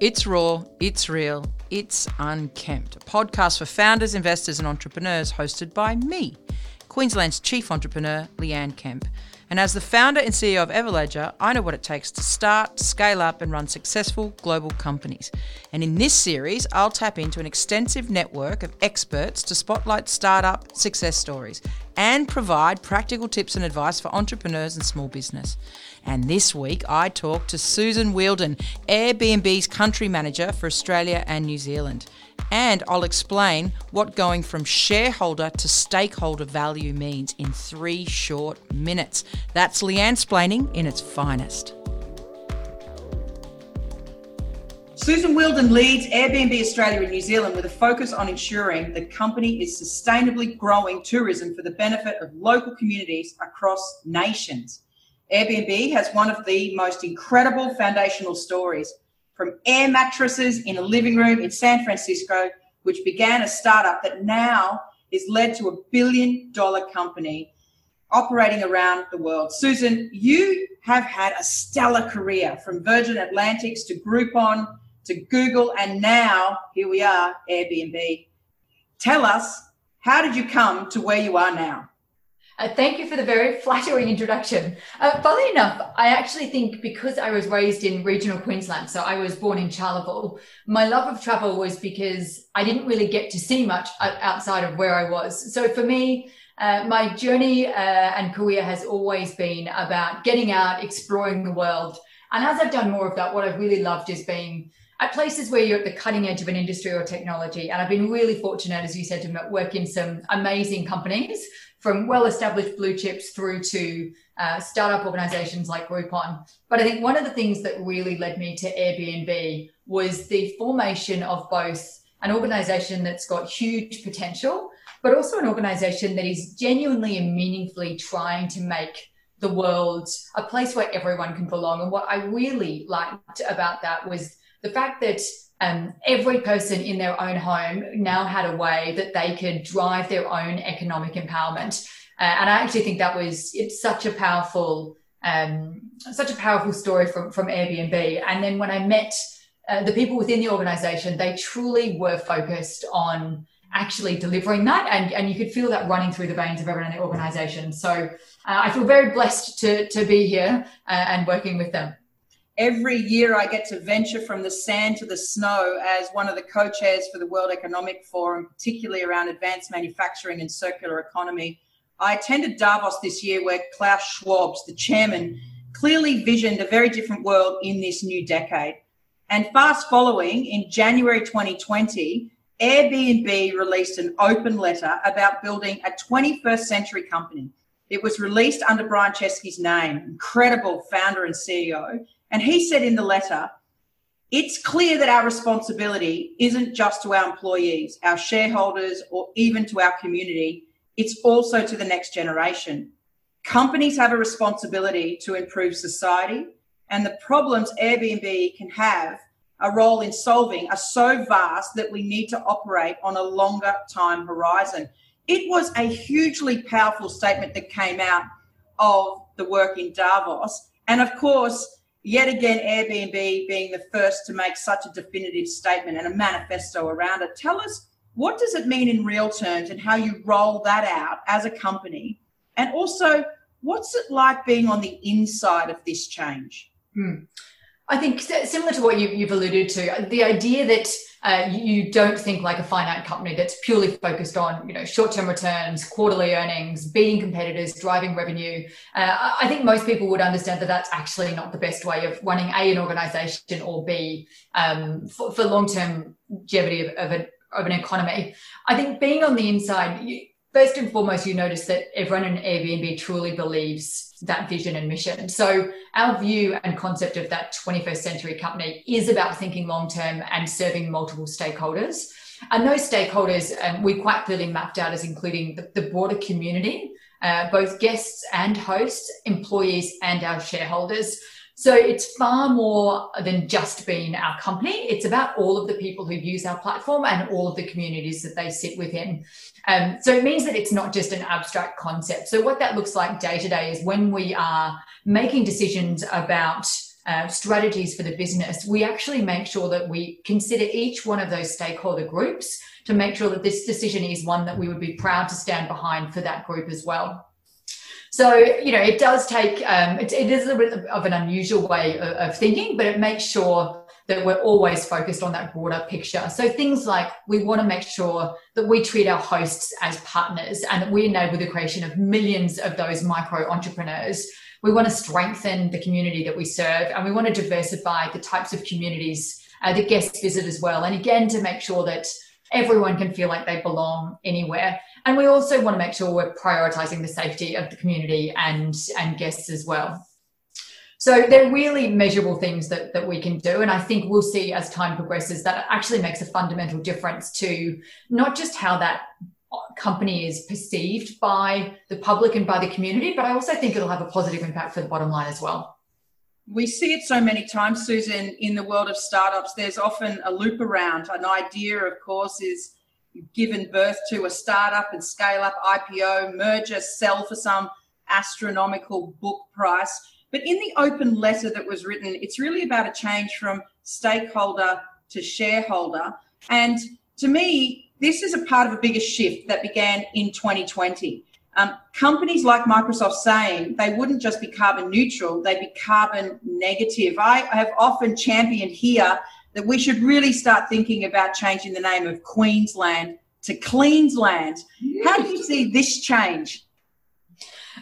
It's raw, it's real, it's unkempt. A podcast for founders, investors, and entrepreneurs hosted by me, Queensland's chief entrepreneur, Leanne Kemp. And as the founder and CEO of Everledger, I know what it takes to start, scale up, and run successful global companies. And in this series, I'll tap into an extensive network of experts to spotlight startup success stories and provide practical tips and advice for entrepreneurs and small business. And this week, I talked to Susan Wheeldon, Airbnb's country manager for Australia and New Zealand. And I'll explain what going from shareholder to stakeholder value means in three short minutes. That's Leanne splaining in its finest. Susan Wheeldon leads Airbnb Australia and New Zealand with a focus on ensuring the company is sustainably growing tourism for the benefit of local communities across nations. Airbnb has one of the most incredible foundational stories from air mattresses in a living room in San Francisco, which began a startup that now is led to a billion dollar company operating around the world. Susan, you have had a stellar career from Virgin Atlantics to Groupon to Google, and now here we are, Airbnb. Tell us, how did you come to where you are now? Uh, thank you for the very flattering introduction. Uh, funnily enough, I actually think because I was raised in regional Queensland, so I was born in Charleville, my love of travel was because I didn't really get to see much outside of where I was. So for me, uh, my journey uh, and career has always been about getting out, exploring the world. And as I've done more of that, what I've really loved is being at places where you're at the cutting edge of an industry or technology. And I've been really fortunate, as you said, to work in some amazing companies from well established blue chips through to uh, startup organizations like Groupon. But I think one of the things that really led me to Airbnb was the formation of both an organization that's got huge potential, but also an organization that is genuinely and meaningfully trying to make the world a place where everyone can belong. And what I really liked about that was the fact that um, every person in their own home now had a way that they could drive their own economic empowerment. Uh, and I actually think that was it's such a powerful, um, such a powerful story from from Airbnb. And then when I met uh, the people within the organization, they truly were focused on actually delivering that, and and you could feel that running through the veins of everyone in the organization. So uh, I feel very blessed to to be here uh, and working with them every year I get to venture from the sand to the snow as one of the co chairs for the World Economic Forum, particularly around advanced manufacturing and circular economy. I attended Davos this year where Klaus Schwab, the chairman, clearly visioned a very different world in this new decade. And fast following, in January 2020, Airbnb released an open letter about building a 21st century company. It was released under Brian Chesky's name, incredible founder and CEO. And he said in the letter, it's clear that our responsibility isn't just to our employees, our shareholders, or even to our community. It's also to the next generation. Companies have a responsibility to improve society, and the problems Airbnb can have a role in solving are so vast that we need to operate on a longer time horizon. It was a hugely powerful statement that came out of the work in Davos. And of course, yet again, Airbnb being the first to make such a definitive statement and a manifesto around it. Tell us what does it mean in real terms and how you roll that out as a company? And also, what's it like being on the inside of this change? Hmm. I think similar to what you, have alluded to, the idea that uh, you don't think like a finite company that's purely focused on you know short-term returns, quarterly earnings, beating competitors, driving revenue. Uh, I think most people would understand that that's actually not the best way of running a an organization or b um, for, for, long-term longevity of, of, of an economy. I think being on the inside. You, first and foremost, you notice that everyone in Airbnb truly believes that vision and mission. So our view and concept of that 21st century company is about thinking long term and serving multiple stakeholders. And those stakeholders um, we quite clearly mapped out as including the, the broader community, uh, both guests and hosts, employees and our shareholders. So it's far more than just being our company. It's about all of the people who use our platform and all of the communities that they sit within. Um, so it means that it's not just an abstract concept. So what that looks like day to day is when we are making decisions about uh, strategies for the business, we actually make sure that we consider each one of those stakeholder groups to make sure that this decision is one that we would be proud to stand behind for that group as well. So, you know, it does take, um, it, it is a bit of an unusual way of, of thinking, but it makes sure that we're always focused on that broader picture. So things like we want to make sure that we treat our hosts as partners and that we enable the creation of millions of those micro entrepreneurs. We want to strengthen the community that we serve and we want to diversify the types of communities uh, that guests visit as well. And again, to make sure that everyone can feel like they belong anywhere. And we also want to make sure we're prioritizing the safety of the community and, and guests as well. So they're really measurable things that, that we can do. And I think we'll see as time progresses that actually makes a fundamental difference to not just how that company is perceived by the public and by the community, but I also think it'll have a positive impact for the bottom line as well. We see it so many times, Susan, in the world of startups. There's often a loop around. An idea, of course, is given birth to a startup and scale up, IPO, merger, sell for some astronomical book price but in the open letter that was written, it's really about a change from stakeholder to shareholder. And to me, this is a part of a bigger shift that began in 2020. Um, companies like Microsoft saying they wouldn't just be carbon neutral, they'd be carbon negative. I have often championed here that we should really start thinking about changing the name of Queensland to Cleansland. How do you see this change?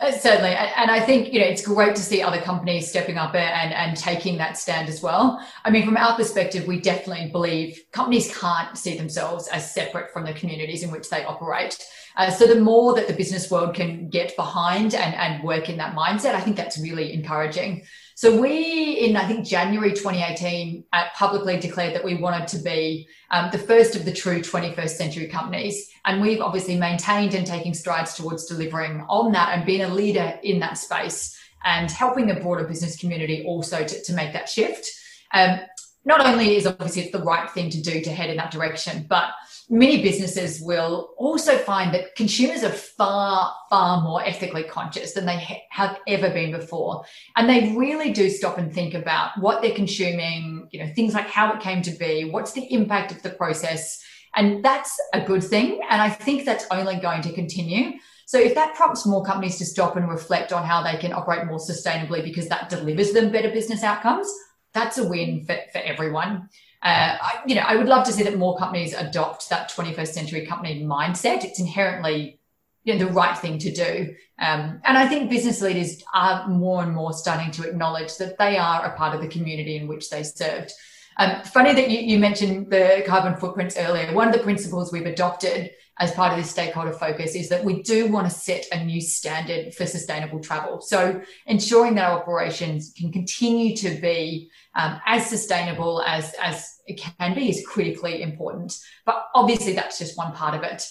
Uh, certainly. And I think, you know, it's great to see other companies stepping up and, and taking that stand as well. I mean, from our perspective, we definitely believe companies can't see themselves as separate from the communities in which they operate. Uh, so the more that the business world can get behind and, and work in that mindset, I think that's really encouraging. So we, in I think January 2018, uh, publicly declared that we wanted to be um, the first of the true 21st century companies. And we've obviously maintained and taking strides towards delivering on that and being a leader in that space and helping the broader business community also to, to make that shift. Um, not only is obviously it's the right thing to do to head in that direction, but many businesses will also find that consumers are far, far more ethically conscious than they ha- have ever been before. And they really do stop and think about what they're consuming, you know, things like how it came to be, what's the impact of the process. And that's a good thing. And I think that's only going to continue. So if that prompts more companies to stop and reflect on how they can operate more sustainably because that delivers them better business outcomes, that's a win for, for everyone. Uh, I, you know, I would love to see that more companies adopt that 21st century company mindset. It's inherently you know, the right thing to do. Um, and I think business leaders are more and more starting to acknowledge that they are a part of the community in which they served. Um, funny that you, you, mentioned the carbon footprints earlier. One of the principles we've adopted as part of this stakeholder focus is that we do want to set a new standard for sustainable travel. So ensuring that our operations can continue to be um, as sustainable as, as it can be is critically important. But obviously, that's just one part of it.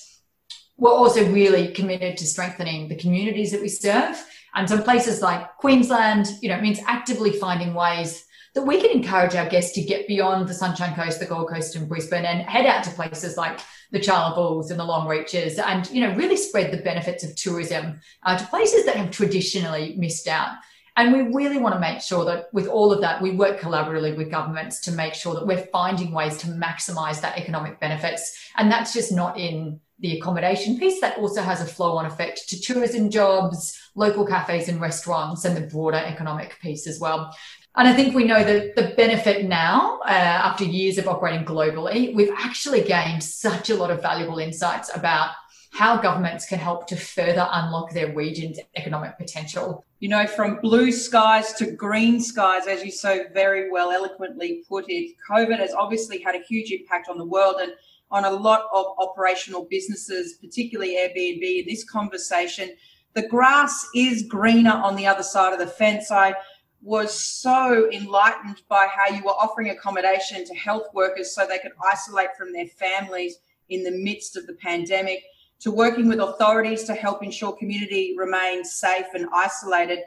We're also really committed to strengthening the communities that we serve. And some places like Queensland, you know, it means actively finding ways that we can encourage our guests to get beyond the Sunshine Coast, the Gold Coast, and Brisbane, and head out to places like the Charlevilles and the Longreaches, and you know, really spread the benefits of tourism uh, to places that have traditionally missed out. And we really want to make sure that with all of that, we work collaboratively with governments to make sure that we're finding ways to maximize that economic benefits. And that's just not in the accommodation piece, that also has a flow on effect to tourism jobs, local cafes and restaurants, and the broader economic piece as well. And I think we know that the benefit now, uh, after years of operating globally, we've actually gained such a lot of valuable insights about how governments can help to further unlock their region's economic potential. You know, from blue skies to green skies, as you so very well eloquently put it, COVID has obviously had a huge impact on the world and on a lot of operational businesses, particularly Airbnb. In this conversation, the grass is greener on the other side of the fence. I was so enlightened by how you were offering accommodation to health workers so they could isolate from their families in the midst of the pandemic to working with authorities to help ensure community remains safe and isolated.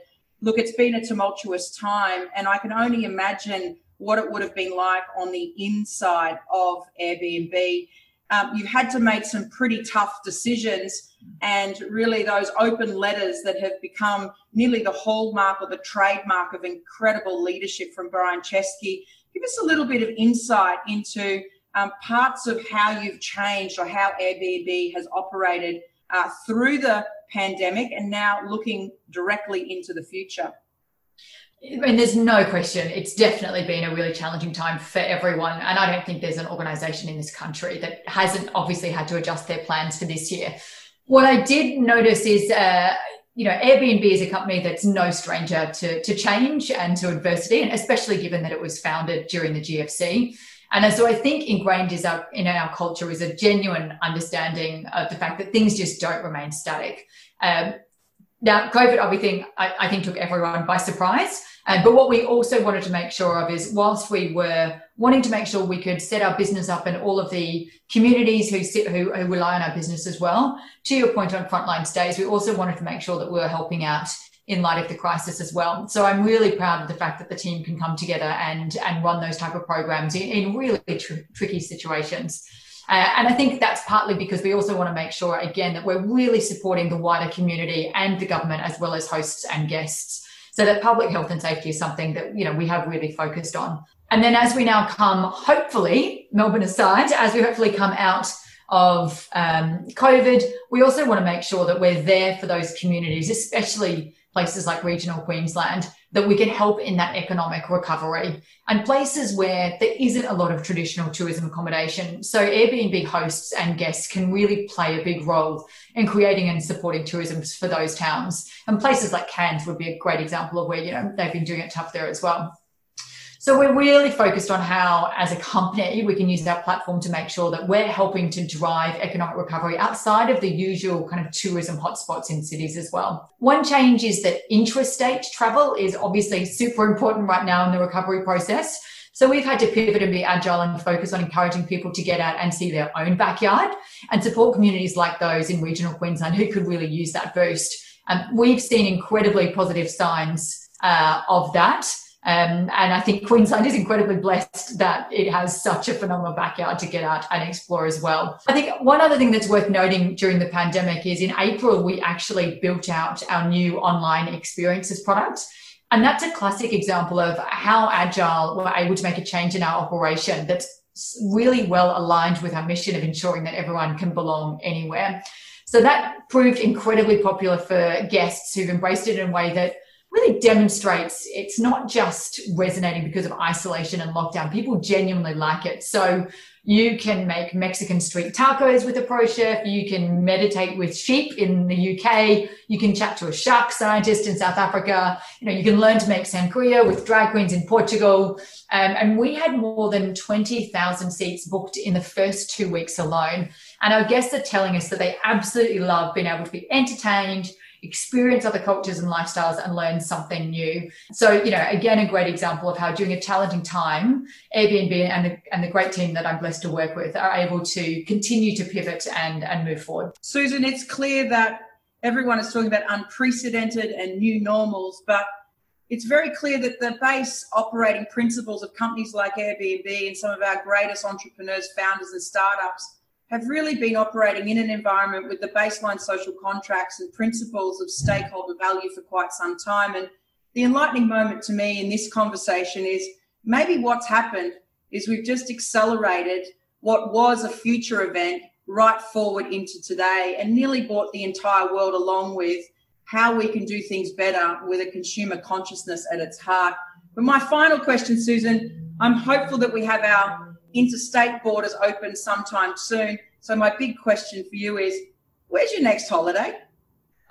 Look, it's been a tumultuous time, and I can only imagine what it would have been like on the inside of Airbnb. um, you've had to make some pretty tough decisions. And really, those open letters that have become nearly the hallmark or the trademark of incredible leadership from Brian Chesky. Give us a little bit of insight into um, parts of how you've changed or how Airbnb has operated uh, through the pandemic and now looking directly into the future. Mean, there's no question. It's definitely been a really challenging time for everyone. And I don't think there's an organization in this country that hasn't obviously had to adjust their plans for this year. What I did notice is, uh, you know, Airbnb is a company that's no stranger to, to change and to adversity, and especially given that it was founded during the GFC. And so I think ingrained is our, in our culture is a genuine understanding of the fact that things just don't remain static. Um, now, COVID, obviously, I, I think took everyone by surprise. Um, but what we also wanted to make sure of is whilst we were wanting to make sure we could set our business up and all of the communities who sit, who, who rely on our business as well, to your point on frontline stays, we also wanted to make sure that we were helping out in light of the crisis as well. So I'm really proud of the fact that the team can come together and, and run those type of programs in, in really tr- tricky situations. Uh, and I think that's partly because we also want to make sure, again, that we're really supporting the wider community and the government as well as hosts and guests. So that public health and safety is something that, you know, we have really focused on. And then as we now come, hopefully, Melbourne aside, as we hopefully come out of um, COVID, we also want to make sure that we're there for those communities, especially places like regional Queensland, that we can help in that economic recovery and places where there isn't a lot of traditional tourism accommodation. So Airbnb hosts and guests can really play a big role in creating and supporting tourism for those towns. And places like Cairns would be a great example of where, you know, they've been doing it tough there as well. So we're really focused on how, as a company, we can use our platform to make sure that we're helping to drive economic recovery outside of the usual kind of tourism hotspots in cities as well. One change is that intrastate travel is obviously super important right now in the recovery process. So we've had to pivot and be agile and focus on encouraging people to get out and see their own backyard and support communities like those in regional Queensland who could really use that boost. And um, we've seen incredibly positive signs uh, of that. Um, and I think Queensland is incredibly blessed that it has such a phenomenal backyard to get out and explore as well. I think one other thing that's worth noting during the pandemic is in April, we actually built out our new online experiences product. And that's a classic example of how agile we're able to make a change in our operation that's really well aligned with our mission of ensuring that everyone can belong anywhere. So that proved incredibly popular for guests who've embraced it in a way that really demonstrates it's not just resonating because of isolation and lockdown. People genuinely like it. So you can make Mexican street tacos with a pro chef. You can meditate with sheep in the UK. You can chat to a shark scientist in South Africa. You know, you can learn to make sangria with drag queens in Portugal. Um, and we had more than 20,000 seats booked in the first two weeks alone. And our guests are telling us that they absolutely love being able to be entertained, experience other cultures and lifestyles and learn something new. So, you know, again, a great example of how during a challenging time, Airbnb and the, and the great team that I'm blessed to work with are able to continue to pivot and, and move forward. Susan, it's clear that everyone is talking about unprecedented and new normals, but it's very clear that the base operating principles of companies like Airbnb and some of our greatest entrepreneurs, founders, and startups have really been operating in an environment with the baseline social contracts and principles of stakeholder value for quite some time. And the enlightening moment to me in this conversation is maybe what's happened is we've just accelerated what was a future event right forward into today and nearly brought the entire world along with how we can do things better with a consumer consciousness at its heart. But my final question, Susan, I'm hopeful that we have our interstate borders open sometime soon. So my big question for you is, where's your next holiday?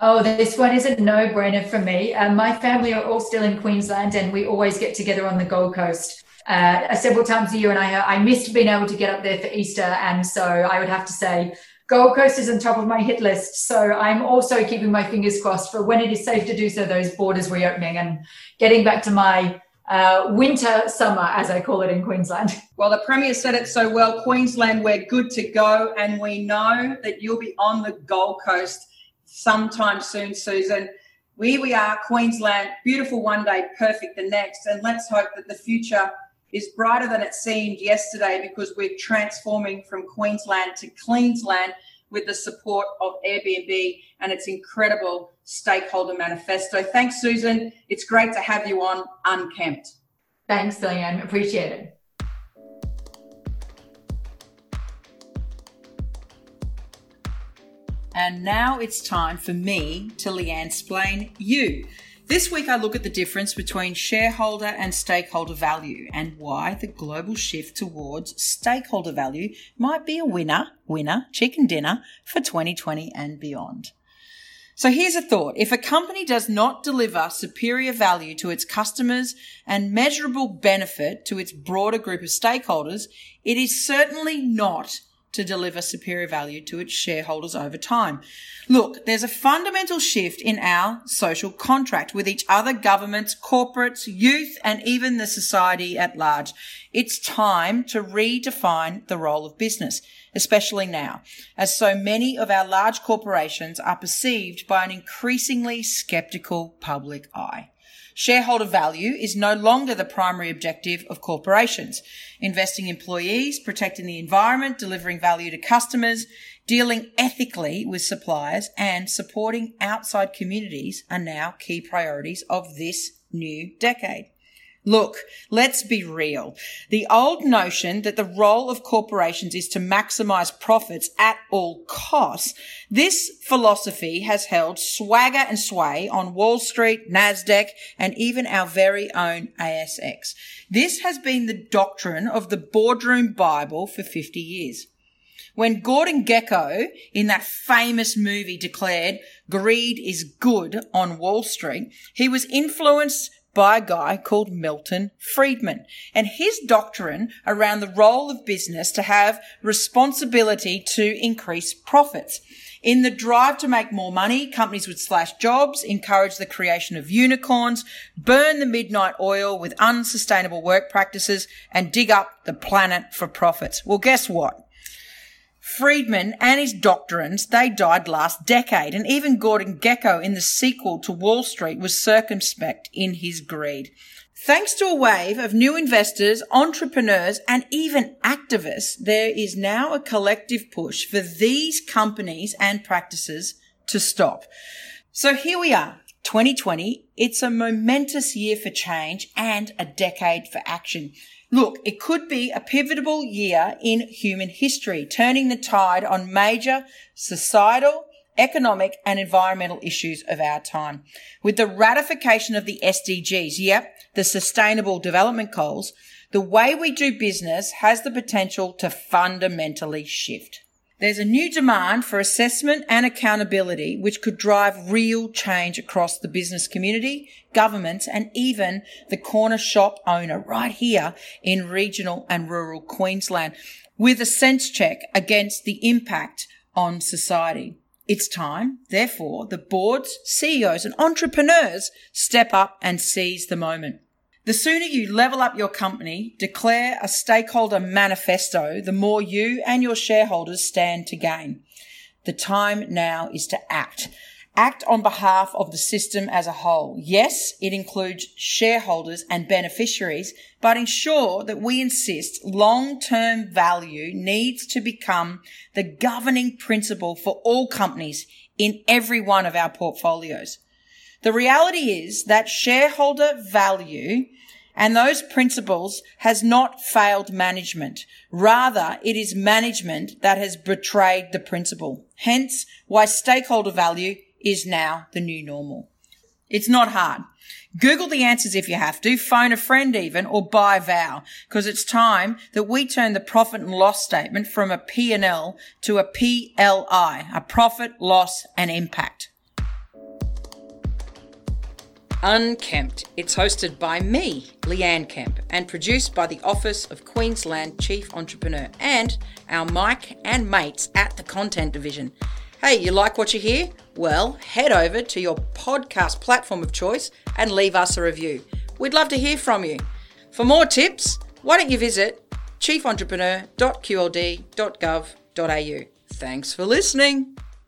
Oh, this one is a no-brainer for me. Uh, my family are all still in Queensland, and we always get together on the Gold Coast uh, several times a year. And I, I missed being able to get up there for Easter, and so I would have to say Gold Coast is on top of my hit list. So I'm also keeping my fingers crossed for when it is safe to do so. Those borders reopening and getting back to my uh, winter summer, as I call it in Queensland. Well, the Premier said it so well Queensland, we're good to go. And we know that you'll be on the Gold Coast sometime soon, Susan. Here we are, Cleansland, beautiful one day, perfect the next. And let's hope that the future is brighter than it seemed yesterday because we're transforming from Queensland to Queensland with the support of Airbnb and its incredible stakeholder manifesto. Thanks, Susan. It's great to have you on Unkempt. Thanks, Leanne. Appreciate it. And now it's time for me to Leanne explain you. This week, I look at the difference between shareholder and stakeholder value and why the global shift towards stakeholder value might be a winner, winner, chicken dinner for 2020 and beyond. So here's a thought. If a company does not deliver superior value to its customers and measurable benefit to its broader group of stakeholders, it is certainly not to deliver superior value to its shareholders over time. Look, there's a fundamental shift in our social contract with each other, governments, corporates, youth, and even the society at large. It's time to redefine the role of business, especially now, as so many of our large corporations are perceived by an increasingly skeptical public eye. Shareholder value is no longer the primary objective of corporations. Investing employees, protecting the environment, delivering value to customers, dealing ethically with suppliers, and supporting outside communities are now key priorities of this new decade. Look, let's be real. The old notion that the role of corporations is to maximize profits at all costs. This philosophy has held swagger and sway on Wall Street, NASDAQ, and even our very own ASX. This has been the doctrine of the boardroom Bible for 50 years. When Gordon Gekko in that famous movie declared greed is good on Wall Street, he was influenced by a guy called Milton Friedman and his doctrine around the role of business to have responsibility to increase profits. In the drive to make more money, companies would slash jobs, encourage the creation of unicorns, burn the midnight oil with unsustainable work practices, and dig up the planet for profits. Well, guess what? Friedman and his doctrines, they died last decade, and even Gordon Gekko in the sequel to Wall Street was circumspect in his greed. Thanks to a wave of new investors, entrepreneurs, and even activists, there is now a collective push for these companies and practices to stop. So here we are, 2020. It's a momentous year for change and a decade for action. Look, it could be a pivotal year in human history, turning the tide on major societal, economic and environmental issues of our time. With the ratification of the SDGs, yep, the sustainable development goals, the way we do business has the potential to fundamentally shift. There's a new demand for assessment and accountability, which could drive real change across the business community, governments, and even the corner shop owner right here in regional and rural Queensland with a sense check against the impact on society. It's time, therefore, the boards, CEOs, and entrepreneurs step up and seize the moment. The sooner you level up your company, declare a stakeholder manifesto, the more you and your shareholders stand to gain. The time now is to act. Act on behalf of the system as a whole. Yes, it includes shareholders and beneficiaries, but ensure that we insist long-term value needs to become the governing principle for all companies in every one of our portfolios. The reality is that shareholder value and those principles has not failed management. Rather, it is management that has betrayed the principle. Hence why stakeholder value is now the new normal. It's not hard. Google the answers if you have to, phone a friend even, or buy a vow, because it's time that we turn the profit and loss statement from a P&L to a PLI, a profit, loss, and impact. Unkempt. It's hosted by me, Leanne Kemp, and produced by the Office of Queensland Chief Entrepreneur and our Mike and mates at the Content Division. Hey, you like what you hear? Well, head over to your podcast platform of choice and leave us a review. We'd love to hear from you. For more tips, why don't you visit chiefentrepreneur.qld.gov.au? Thanks for listening.